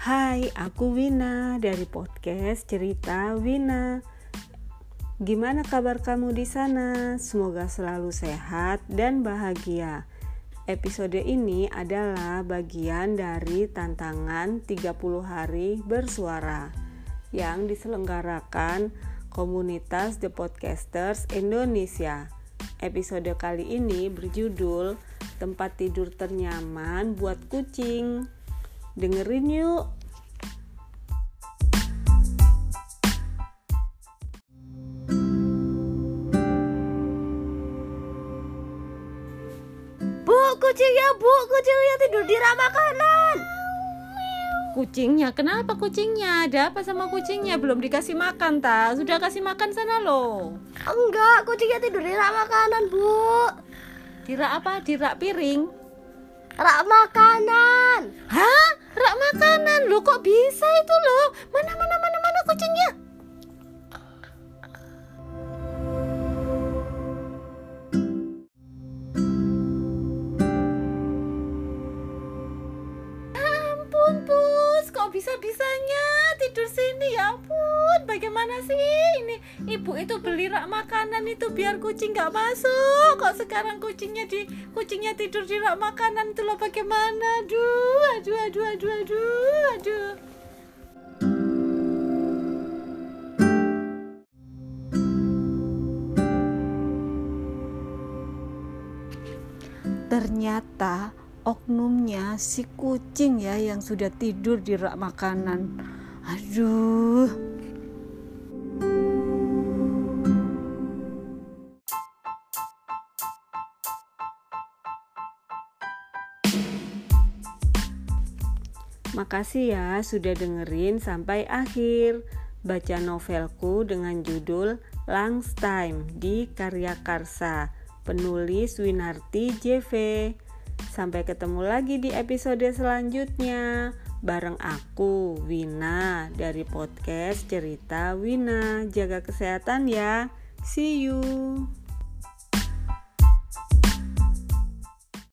Hai, aku Wina dari podcast Cerita Wina. Gimana kabar kamu di sana? Semoga selalu sehat dan bahagia. Episode ini adalah bagian dari tantangan 30 hari bersuara yang diselenggarakan komunitas The Podcasters Indonesia. Episode kali ini berjudul Tempat Tidur Ternyaman buat Kucing. Dengerin yuk. Bu, kucingnya bu, kucingnya tidur di rak makanan. Kucingnya, kenapa kucingnya? Ada apa sama kucingnya? Belum dikasih makan, ta? Sudah kasih makan sana loh. Enggak, kucingnya tidur di rak makanan, bu. Dirak apa? Dirak piring? Rak makanan. Hah? Loh kok bisa itu loh? Mana, mana, mana, mana kucingnya? ampun pus. Kok bisa bisanya tidur sini? Ya ampun bagaimana sih? Ini ibu itu beli rak makanan itu biar kucing nggak masuk. Kok sekarang kucingnya di kucingnya tidur di rak makanan itu loh? Bagaimana? Aduh ternyata oknumnya si kucing ya yang sudah tidur di rak makanan. Aduh. Makasih ya sudah dengerin sampai akhir. Baca novelku dengan judul Langs Time di Karya Karsa, penulis Winarti JV. Sampai ketemu lagi di episode selanjutnya bareng aku Wina dari podcast Cerita Wina. Jaga kesehatan ya. See you.